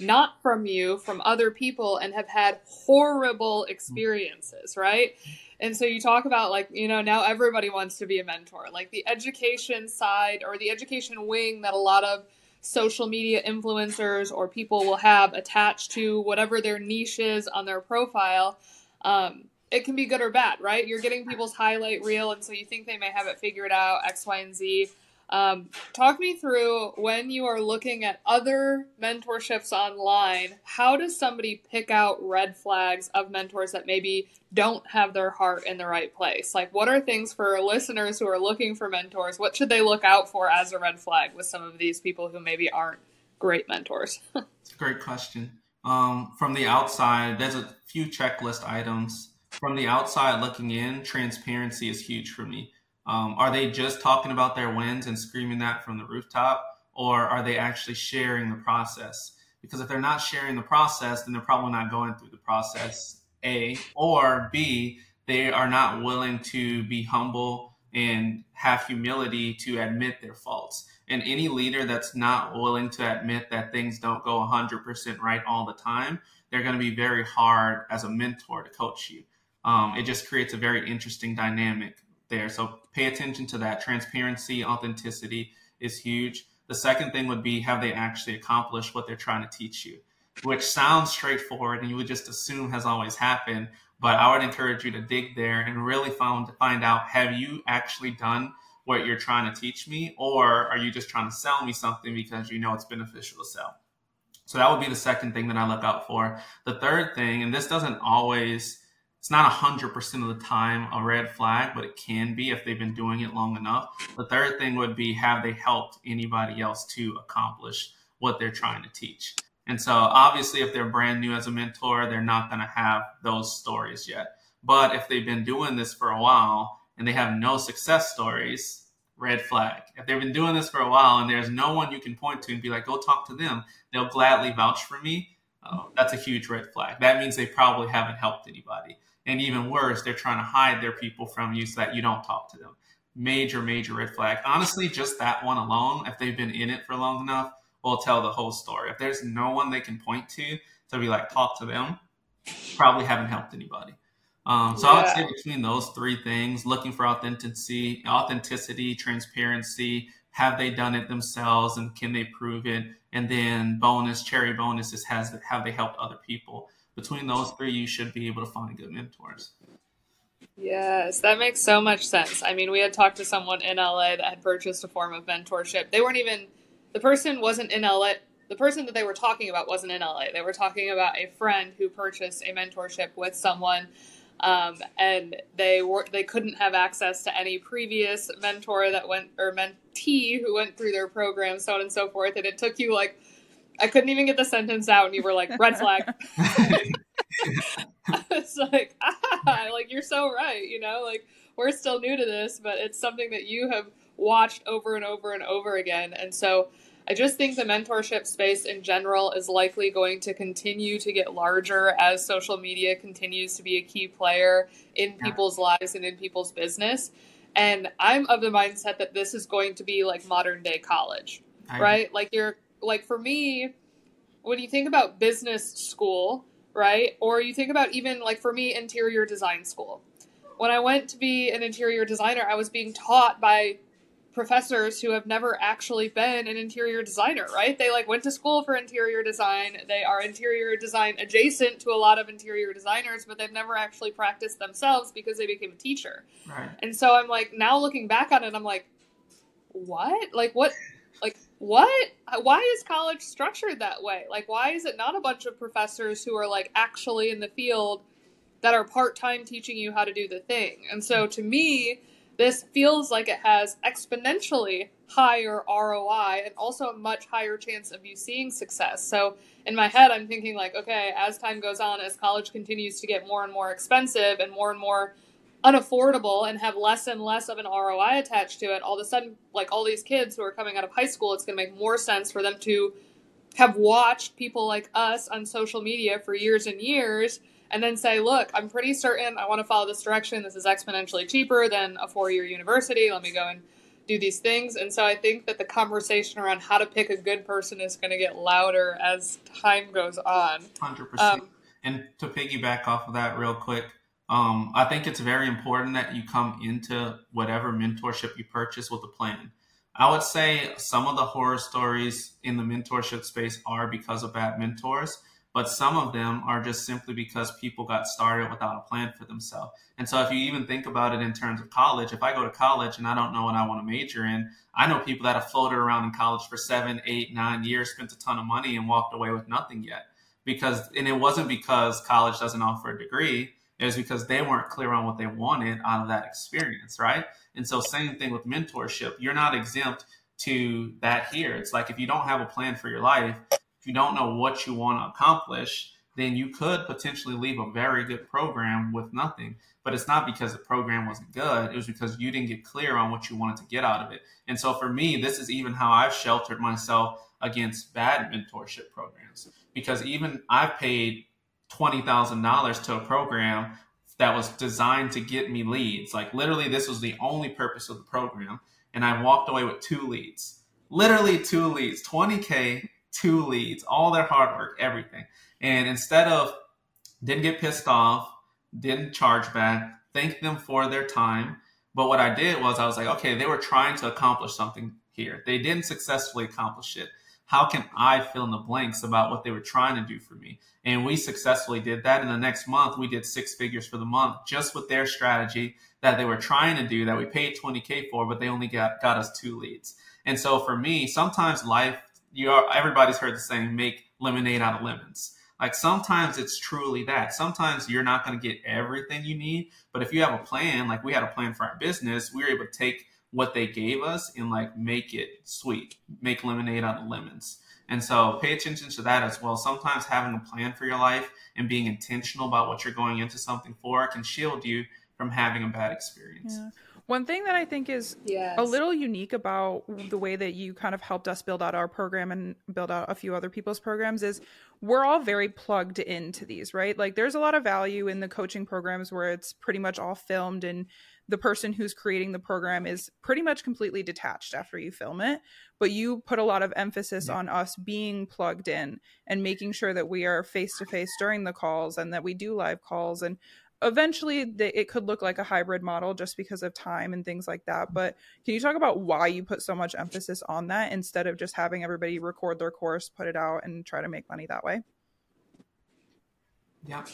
not from you, from other people, and have had horrible experiences, right? And so you talk about like, you know, now everybody wants to be a mentor. Like the education side or the education wing that a lot of social media influencers or people will have attached to whatever their niche is on their profile. Um, it can be good or bad, right? You're getting people's highlight reel, and so you think they may have it figured out, X, Y, and Z. Um, talk me through when you are looking at other mentorships online, how does somebody pick out red flags of mentors that maybe don't have their heart in the right place? Like, what are things for listeners who are looking for mentors? What should they look out for as a red flag with some of these people who maybe aren't great mentors? It's a great question. Um, from the outside, there's a few checklist items from the outside looking in, transparency is huge for me. Um, are they just talking about their wins and screaming that from the rooftop, or are they actually sharing the process? Because if they're not sharing the process, then they're probably not going through the process. A or B, they are not willing to be humble and have humility to admit their faults. And any leader that's not willing to admit that things don't go 100% right all the time, they're going to be very hard as a mentor to coach you um, it just creates a very interesting dynamic there. So pay attention to that. Transparency, authenticity is huge. The second thing would be have they actually accomplished what they're trying to teach you, which sounds straightforward and you would just assume has always happened. But I would encourage you to dig there and really find find out have you actually done what you're trying to teach me, or are you just trying to sell me something because you know it's beneficial to sell? So that would be the second thing that I look out for. The third thing, and this doesn't always it's not 100% of the time a red flag, but it can be if they've been doing it long enough. The third thing would be have they helped anybody else to accomplish what they're trying to teach? And so, obviously, if they're brand new as a mentor, they're not going to have those stories yet. But if they've been doing this for a while and they have no success stories, red flag. If they've been doing this for a while and there's no one you can point to and be like, go talk to them, they'll gladly vouch for me. Uh, that's a huge red flag. That means they probably haven't helped anybody. And even worse, they're trying to hide their people from you so that you don't talk to them. Major, major red flag. Honestly, just that one alone, if they've been in it for long enough, will tell the whole story. If there's no one they can point to to be like, talk to them, probably haven't helped anybody. Um, so yeah. I would say between those three things, looking for authenticity, authenticity, transparency, have they done it themselves and can they prove it? And then bonus, cherry bonus is has have they helped other people? Between those three, you should be able to find good mentors. Yes, that makes so much sense. I mean, we had talked to someone in LA that had purchased a form of mentorship. They weren't even, the person wasn't in LA. The person that they were talking about wasn't in LA. They were talking about a friend who purchased a mentorship with someone, um, and they were they couldn't have access to any previous mentor that went or mentee who went through their program, so on and so forth. And it took you like I couldn't even get the sentence out, and you were like, red flag. it's like, ah, like you're so right. You know, like we're still new to this, but it's something that you have watched over and over and over again. And so, I just think the mentorship space in general is likely going to continue to get larger as social media continues to be a key player in people's lives and in people's business. And I'm of the mindset that this is going to be like modern day college, right? Like you're like for me, when you think about business school, right? Or you think about even like for me, interior design school. When I went to be an interior designer, I was being taught by professors who have never actually been an interior designer, right? They like went to school for interior design. They are interior design adjacent to a lot of interior designers, but they've never actually practiced themselves because they became a teacher. Right. And so I'm like now looking back on it, I'm like, what? Like what like what? Why is college structured that way? Like why is it not a bunch of professors who are like actually in the field that are part-time teaching you how to do the thing? And so to me, this feels like it has exponentially higher ROI and also a much higher chance of you seeing success. So in my head, I'm thinking like, okay, as time goes on, as college continues to get more and more expensive and more and more unaffordable and have less and less of an ROI attached to it, all of a sudden, like all these kids who are coming out of high school, it's going to make more sense for them to have watched people like us on social media for years and years and then say, look, I'm pretty certain I want to follow this direction. This is exponentially cheaper than a four year university. Let me go and do these things. And so I think that the conversation around how to pick a good person is going to get louder as time goes on. 100%. Um, and to piggyback off of that real quick, um, I think it's very important that you come into whatever mentorship you purchase with a plan. I would say some of the horror stories in the mentorship space are because of bad mentors but some of them are just simply because people got started without a plan for themselves. And so if you even think about it in terms of college, if I go to college and I don't know what I want to major in, I know people that have floated around in college for seven, eight, nine years, spent a ton of money and walked away with nothing yet. Because and it wasn't because college doesn't offer a degree, it was because they weren't clear on what they wanted out of that experience, right? And so same thing with mentorship. You're not exempt to that here. It's like if you don't have a plan for your life, if you don't know what you want to accomplish, then you could potentially leave a very good program with nothing. But it's not because the program wasn't good. It was because you didn't get clear on what you wanted to get out of it. And so for me, this is even how I've sheltered myself against bad mentorship programs. Because even I've paid $20,000 to a program that was designed to get me leads. Like literally, this was the only purpose of the program. And I walked away with two leads. Literally two leads, 20K two leads, all their hard work, everything. And instead of didn't get pissed off, didn't charge back, thank them for their time. But what I did was I was like, okay, they were trying to accomplish something here. They didn't successfully accomplish it. How can I fill in the blanks about what they were trying to do for me? And we successfully did that. In the next month, we did six figures for the month just with their strategy that they were trying to do that we paid 20K for, but they only got, got us two leads. And so for me, sometimes life you are everybody's heard the saying make lemonade out of lemons like sometimes it's truly that sometimes you're not going to get everything you need but if you have a plan like we had a plan for our business we were able to take what they gave us and like make it sweet make lemonade out of lemons and so pay attention to that as well sometimes having a plan for your life and being intentional about what you're going into something for can shield you from having a bad experience yeah. One thing that I think is yes. a little unique about the way that you kind of helped us build out our program and build out a few other people's programs is we're all very plugged into these, right? Like there's a lot of value in the coaching programs where it's pretty much all filmed and the person who's creating the program is pretty much completely detached after you film it but you put a lot of emphasis yeah. on us being plugged in and making sure that we are face to face during the calls and that we do live calls. And eventually they, it could look like a hybrid model just because of time and things like that but can you talk about why you put so much emphasis on that instead of just having everybody record their course put it out and try to make money that way? Yeah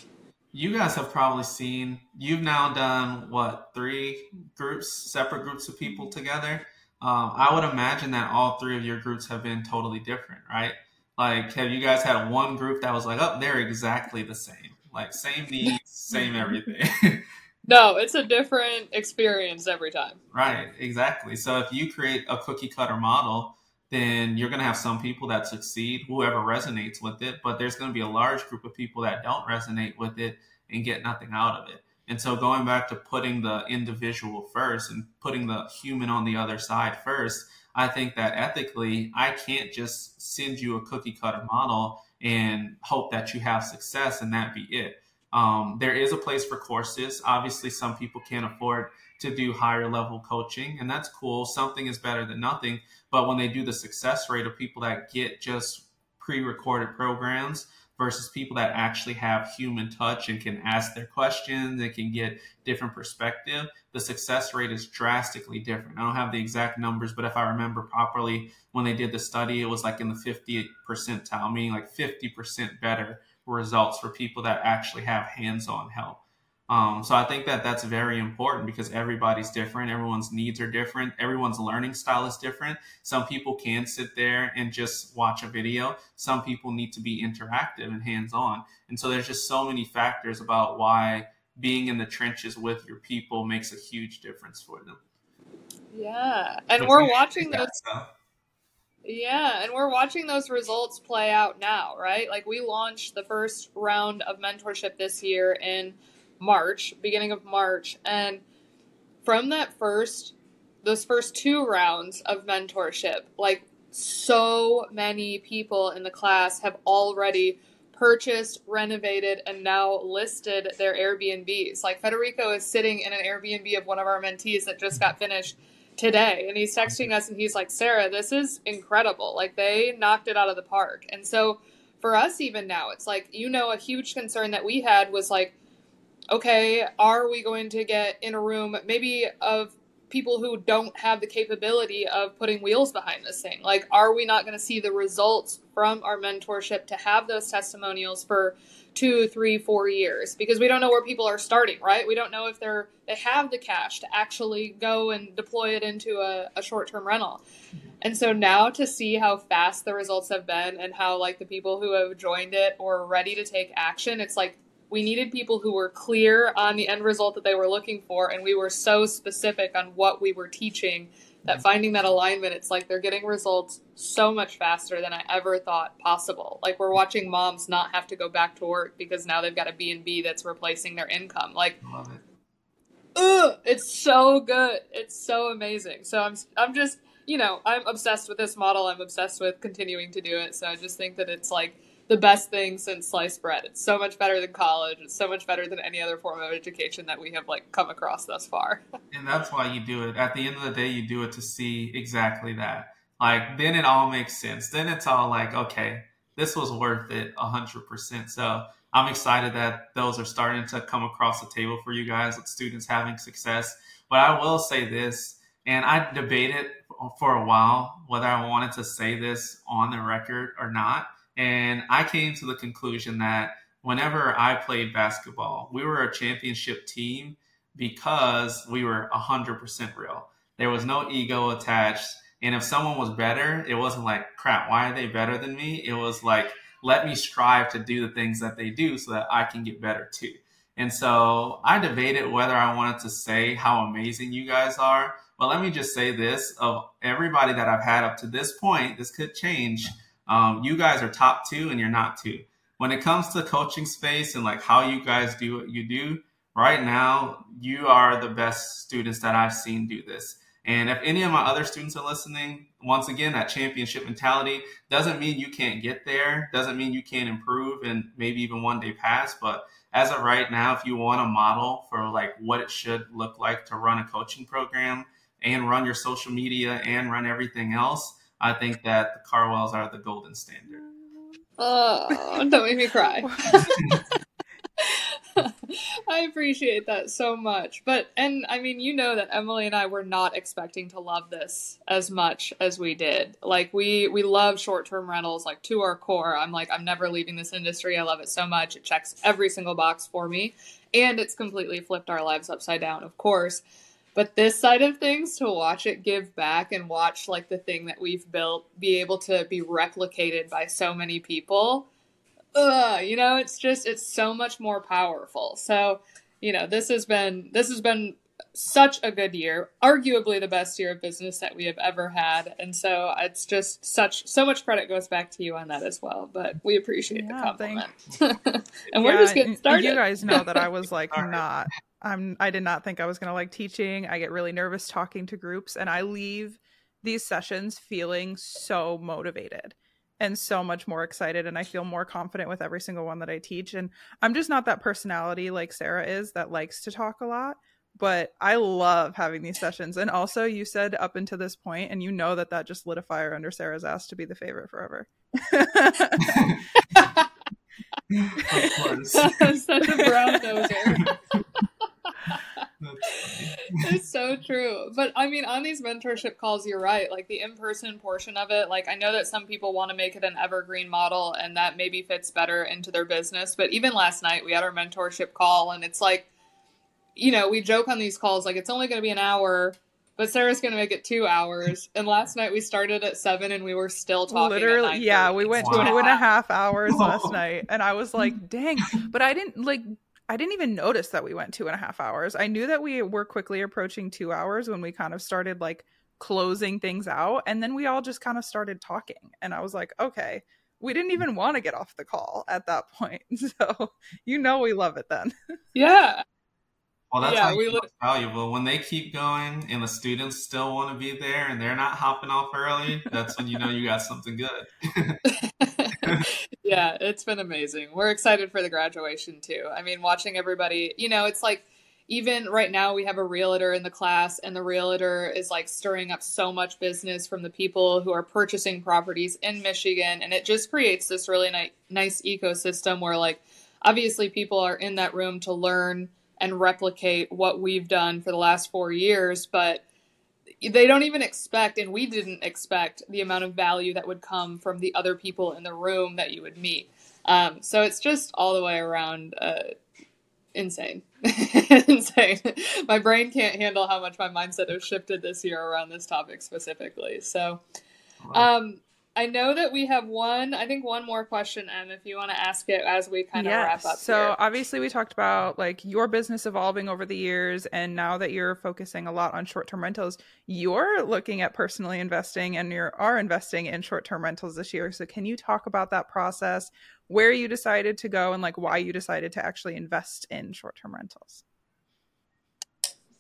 you guys have probably seen you've now done what three groups separate groups of people together um, i would imagine that all three of your groups have been totally different right like have you guys had one group that was like oh they're exactly the same like same needs, same everything. no, it's a different experience every time. Right, exactly. So if you create a cookie cutter model, then you're going to have some people that succeed, whoever resonates with it, but there's going to be a large group of people that don't resonate with it and get nothing out of it. And so going back to putting the individual first and putting the human on the other side first, I think that ethically, I can't just send you a cookie cutter model and hope that you have success and that be it. Um, there is a place for courses. Obviously, some people can't afford to do higher level coaching, and that's cool. Something is better than nothing. But when they do the success rate of people that get just pre recorded programs, versus people that actually have human touch and can ask their questions and can get different perspective, the success rate is drastically different. I don't have the exact numbers, but if I remember properly, when they did the study, it was like in the 50 percentile, meaning like 50% better results for people that actually have hands-on help. Um, so I think that that's very important because everybody's different. Everyone's needs are different. Everyone's learning style is different. Some people can sit there and just watch a video. Some people need to be interactive and hands on. And so there's just so many factors about why being in the trenches with your people makes a huge difference for them. Yeah. And we're watching those. Yeah, and we're watching those results play out now, right? Like we launched the first round of mentorship this year in March, beginning of March. And from that first, those first two rounds of mentorship, like so many people in the class have already purchased, renovated, and now listed their Airbnbs. Like Federico is sitting in an Airbnb of one of our mentees that just got finished today. And he's texting us and he's like, Sarah, this is incredible. Like they knocked it out of the park. And so for us, even now, it's like, you know, a huge concern that we had was like, okay, are we going to get in a room maybe of people who don't have the capability of putting wheels behind this thing? Like, are we not going to see the results from our mentorship to have those testimonials for two, three, four years? Because we don't know where people are starting, right? We don't know if they're they have the cash to actually go and deploy it into a, a short term rental. And so now to see how fast the results have been and how like the people who have joined it or ready to take action, it's like we needed people who were clear on the end result that they were looking for and we were so specific on what we were teaching that finding that alignment it's like they're getting results so much faster than i ever thought possible. Like we're watching moms not have to go back to work because now they've got a b&b that's replacing their income. Like it. Ugh, it's so good. It's so amazing. So i'm i'm just you know i'm obsessed with this model. I'm obsessed with continuing to do it. So i just think that it's like the best thing since sliced bread. It's so much better than college. It's so much better than any other form of education that we have like come across thus far. and that's why you do it. At the end of the day, you do it to see exactly that. Like then it all makes sense. Then it's all like, okay, this was worth it a hundred percent. So I'm excited that those are starting to come across the table for you guys with students having success. But I will say this, and I debated for a while whether I wanted to say this on the record or not and I came to the conclusion that whenever I played basketball, we were a championship team because we were 100% real. There was no ego attached. And if someone was better, it wasn't like, crap, why are they better than me? It was like, let me strive to do the things that they do so that I can get better too. And so I debated whether I wanted to say how amazing you guys are. But let me just say this of everybody that I've had up to this point, this could change um, you guys are top two and you're not two. When it comes to coaching space and like how you guys do what you do, right now, you are the best students that I've seen do this. And if any of my other students are listening, once again, that championship mentality doesn't mean you can't get there, doesn't mean you can't improve and maybe even one day pass. But as of right now, if you want a model for like what it should look like to run a coaching program and run your social media and run everything else, I think that the Karwells are the golden standard. Oh, don't make me cry. I appreciate that so much. But, and I mean, you know that Emily and I were not expecting to love this as much as we did. Like, we, we love short term rentals, like, to our core. I'm like, I'm never leaving this industry. I love it so much. It checks every single box for me. And it's completely flipped our lives upside down, of course. But this side of things, to watch it give back and watch like the thing that we've built be able to be replicated by so many people, ugh, you know, it's just it's so much more powerful. So, you know, this has been this has been such a good year, arguably the best year of business that we have ever had, and so it's just such so much credit goes back to you on that as well. But we appreciate yeah, the compliment, and we're just getting started. You guys know that I was like not I'm I did not think I was going to like teaching. I get really nervous talking to groups and I leave these sessions feeling so motivated and so much more excited and I feel more confident with every single one that I teach and I'm just not that personality like Sarah is that likes to talk a lot but I love having these sessions and also you said up until this point and you know that that just lit a fire under Sarah's ass to be the favorite forever. of course. Such a brown noser. it's so true. But I mean, on these mentorship calls, you're right. Like the in person portion of it, like I know that some people want to make it an evergreen model and that maybe fits better into their business. But even last night, we had our mentorship call, and it's like, you know, we joke on these calls like it's only going to be an hour. But Sarah's gonna make it two hours. And last night we started at seven, and we were still talking. Literally, yeah, we went wow. two and a half hours last night, and I was like, "Dang!" But I didn't like I didn't even notice that we went two and a half hours. I knew that we were quickly approaching two hours when we kind of started like closing things out. And then we all just kind of started talking. And I was like, okay, we didn't even want to get off the call at that point. So you know we love it then. Yeah. Well, that's yeah, we look- valuable. When they keep going and the students still want to be there and they're not hopping off early, that's when you know you got something good. yeah, it's been amazing. We're excited for the graduation too. I mean, watching everybody, you know, it's like even right now we have a realtor in the class and the realtor is like stirring up so much business from the people who are purchasing properties in Michigan and it just creates this really ni- nice ecosystem where like obviously people are in that room to learn and replicate what we've done for the last 4 years, but they don't even expect and we didn't expect the amount of value that would come from the other people in the room that you would meet. Um, so it's just all the way around uh, insane. Insane. My brain can't handle how much my mindset has shifted this year around this topic specifically. So um, I know that we have one, I think one more question, Em, if you want to ask it as we kind of yes. wrap up. So here. obviously we talked about like your business evolving over the years and now that you're focusing a lot on short-term rentals, you're looking at personally investing and you are investing in short-term rentals this year. So can you talk about that process, where you decided to go and like why you decided to actually invest in short-term rentals?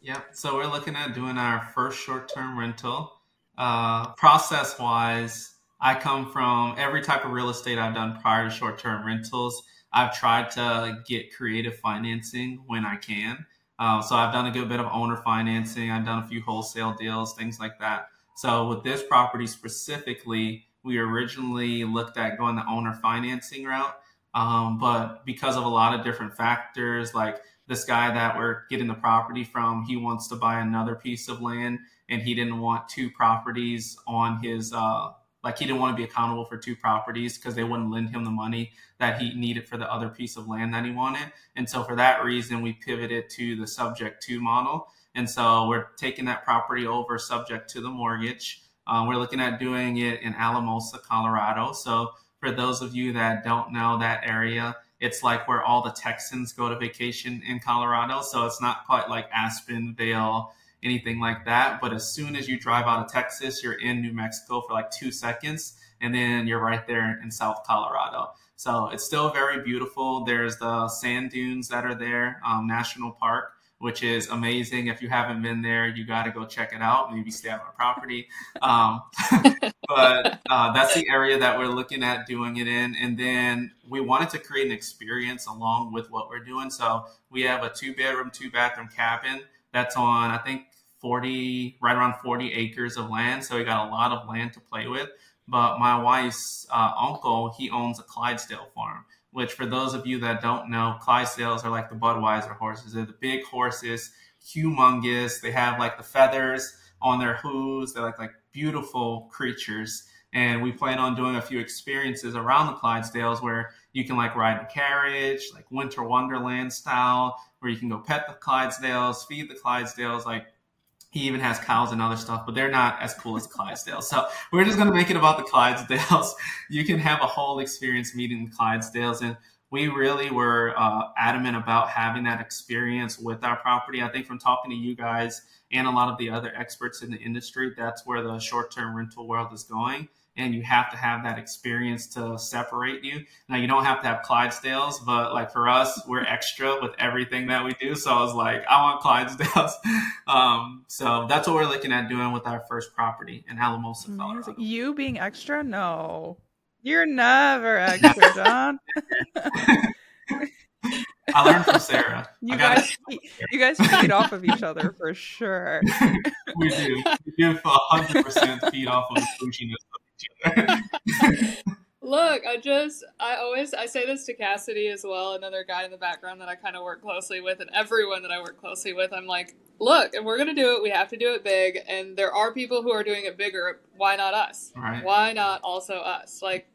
Yeah, so we're looking at doing our first short-term rental. Uh, process-wise, I come from every type of real estate I've done prior to short term rentals. I've tried to get creative financing when I can. Uh, so I've done a good bit of owner financing. I've done a few wholesale deals, things like that. So with this property specifically, we originally looked at going the owner financing route. Um, but because of a lot of different factors, like this guy that we're getting the property from, he wants to buy another piece of land and he didn't want two properties on his uh, like he didn't want to be accountable for two properties because they wouldn't lend him the money that he needed for the other piece of land that he wanted. And so for that reason, we pivoted to the subject to model. And so we're taking that property over subject to the mortgage. Uh, we're looking at doing it in Alamosa, Colorado. So for those of you that don't know that area, it's like where all the Texans go to vacation in Colorado. So it's not quite like Aspen, Vail, anything like that. But as soon as you drive out of Texas, you're in New Mexico for like two seconds, and then you're right there in South Colorado. So it's still very beautiful. There's the sand dunes that are there, um, National Park, which is amazing. If you haven't been there, you got to go check it out. Maybe stay on our property. Um, but uh, that's the area that we're looking at doing it in. And then we wanted to create an experience along with what we're doing. So we have a two bedroom, two bathroom cabin that's on, I think, 40, right around 40 acres of land. So we got a lot of land to play with. But my wife's uh, uncle, he owns a Clydesdale farm, which for those of you that don't know, Clydesdales are like the Budweiser horses. They're the big horses, humongous. They have like the feathers on their hooves. They're like, like beautiful creatures. And we plan on doing a few experiences around the Clydesdales where you can like ride the carriage, like winter wonderland style, where you can go pet the Clydesdales, feed the Clydesdales, like he even has cows and other stuff, but they're not as cool as Clydesdales. So we're just going to make it about the Clydesdales. You can have a whole experience meeting the Clydesdales. And we really were uh, adamant about having that experience with our property. I think from talking to you guys and a lot of the other experts in the industry, that's where the short term rental world is going. And you have to have that experience to separate you. Now you don't have to have Clydesdales, but like for us, we're extra with everything that we do. So I was like, I want Clydesdales. Um, so that's what we're looking at doing with our first property in Alamosa, Colorado. You being extra? No, you're never extra, John. I learned from Sarah. You guys, you guys feed off of each other for sure. we do. We do hundred percent feed off of the pushiness of each other. Look, I just, I always, I say this to Cassidy as well, another guy in the background that I kind of work closely with, and everyone that I work closely with. I'm like, look, if we're gonna do it, we have to do it big, and there are people who are doing it bigger. Why not us? Right. Why not also us? Like,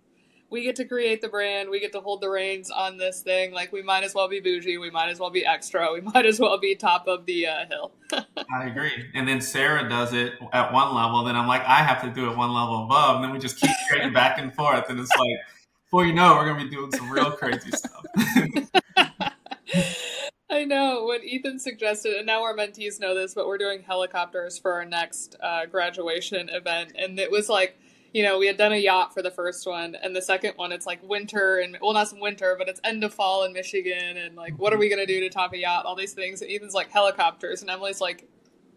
we get to create the brand, we get to hold the reins on this thing. Like we might as well be bougie, we might as well be extra, we might as well be top of the uh, hill. I agree. And then Sarah does it at one level, then I'm like, I have to do it one level above, and then we just keep trading back and forth, and it's like, before you know, we're gonna be doing some real crazy stuff. I know when Ethan suggested, and now our mentees know this, but we're doing helicopters for our next uh, graduation event, and it was like you know, we had done a yacht for the first one, and the second one, it's like winter and well, not some winter, but it's end of fall in Michigan, and like, what are we gonna do to top a yacht? All these things. And Ethan's like helicopters, and Emily's like,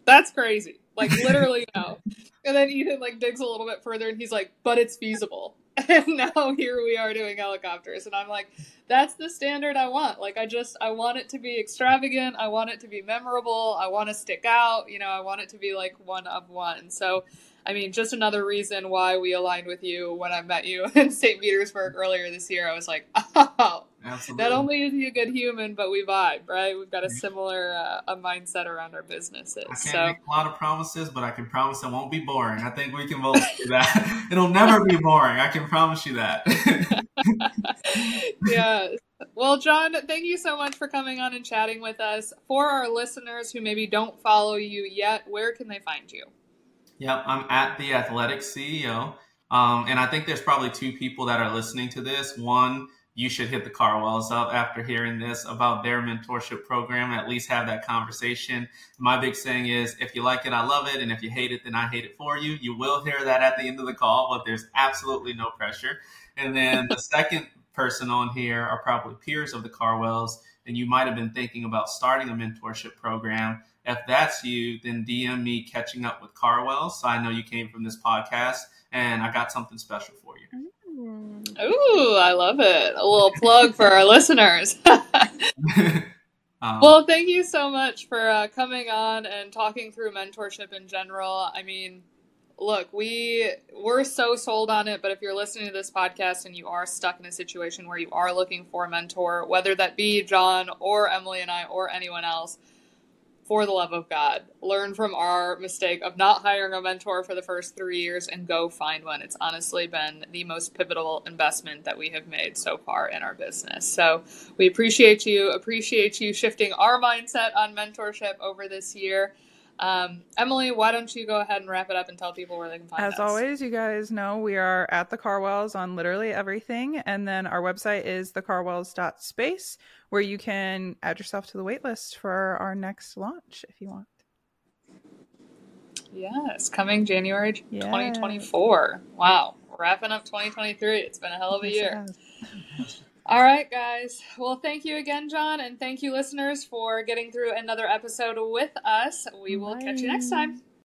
that's crazy, like literally no. And then Ethan like digs a little bit further, and he's like, but it's feasible. And now here we are doing helicopters, and I'm like, that's the standard I want. Like, I just I want it to be extravagant. I want it to be memorable. I want to stick out. You know, I want it to be like one of one. So I mean, just another reason why we aligned with you when I met you in St. Petersburg earlier this year. I was like, oh, Absolutely. not only is he a good human, but we vibe, right? We've got a similar uh, a mindset around our businesses. I can't so. make a lot of promises, but I can promise it won't be boring. I think we can both do that. It'll never be boring. I can promise you that. yeah. Well, John, thank you so much for coming on and chatting with us. For our listeners who maybe don't follow you yet, where can they find you? Yep, I'm at the Athletic CEO. Um, and I think there's probably two people that are listening to this. One, you should hit the Karwells up after hearing this about their mentorship program, at least have that conversation. My big saying is if you like it, I love it. And if you hate it, then I hate it for you. You will hear that at the end of the call, but there's absolutely no pressure. And then the second person on here are probably peers of the Karwells, and you might have been thinking about starting a mentorship program. If that's you, then DM me catching up with Karwell. So I know you came from this podcast and I got something special for you. Ooh, I love it. A little plug for our listeners. um, well, thank you so much for uh, coming on and talking through mentorship in general. I mean, look, we we're so sold on it, but if you're listening to this podcast and you are stuck in a situation where you are looking for a mentor, whether that be John or Emily and I or anyone else, for the love of God, learn from our mistake of not hiring a mentor for the first three years and go find one. It's honestly been the most pivotal investment that we have made so far in our business. So we appreciate you, appreciate you shifting our mindset on mentorship over this year. Um, Emily, why don't you go ahead and wrap it up and tell people where they can find As us? As always, you guys know we are at the Karwells on literally everything. And then our website is thecarwells.space, where you can add yourself to the waitlist for our next launch if you want. Yes, coming January yes. 2024. Wow, wrapping up 2023. It's been a hell of a year. All right, guys. Well, thank you again, John, and thank you, listeners, for getting through another episode with us. We will Bye. catch you next time.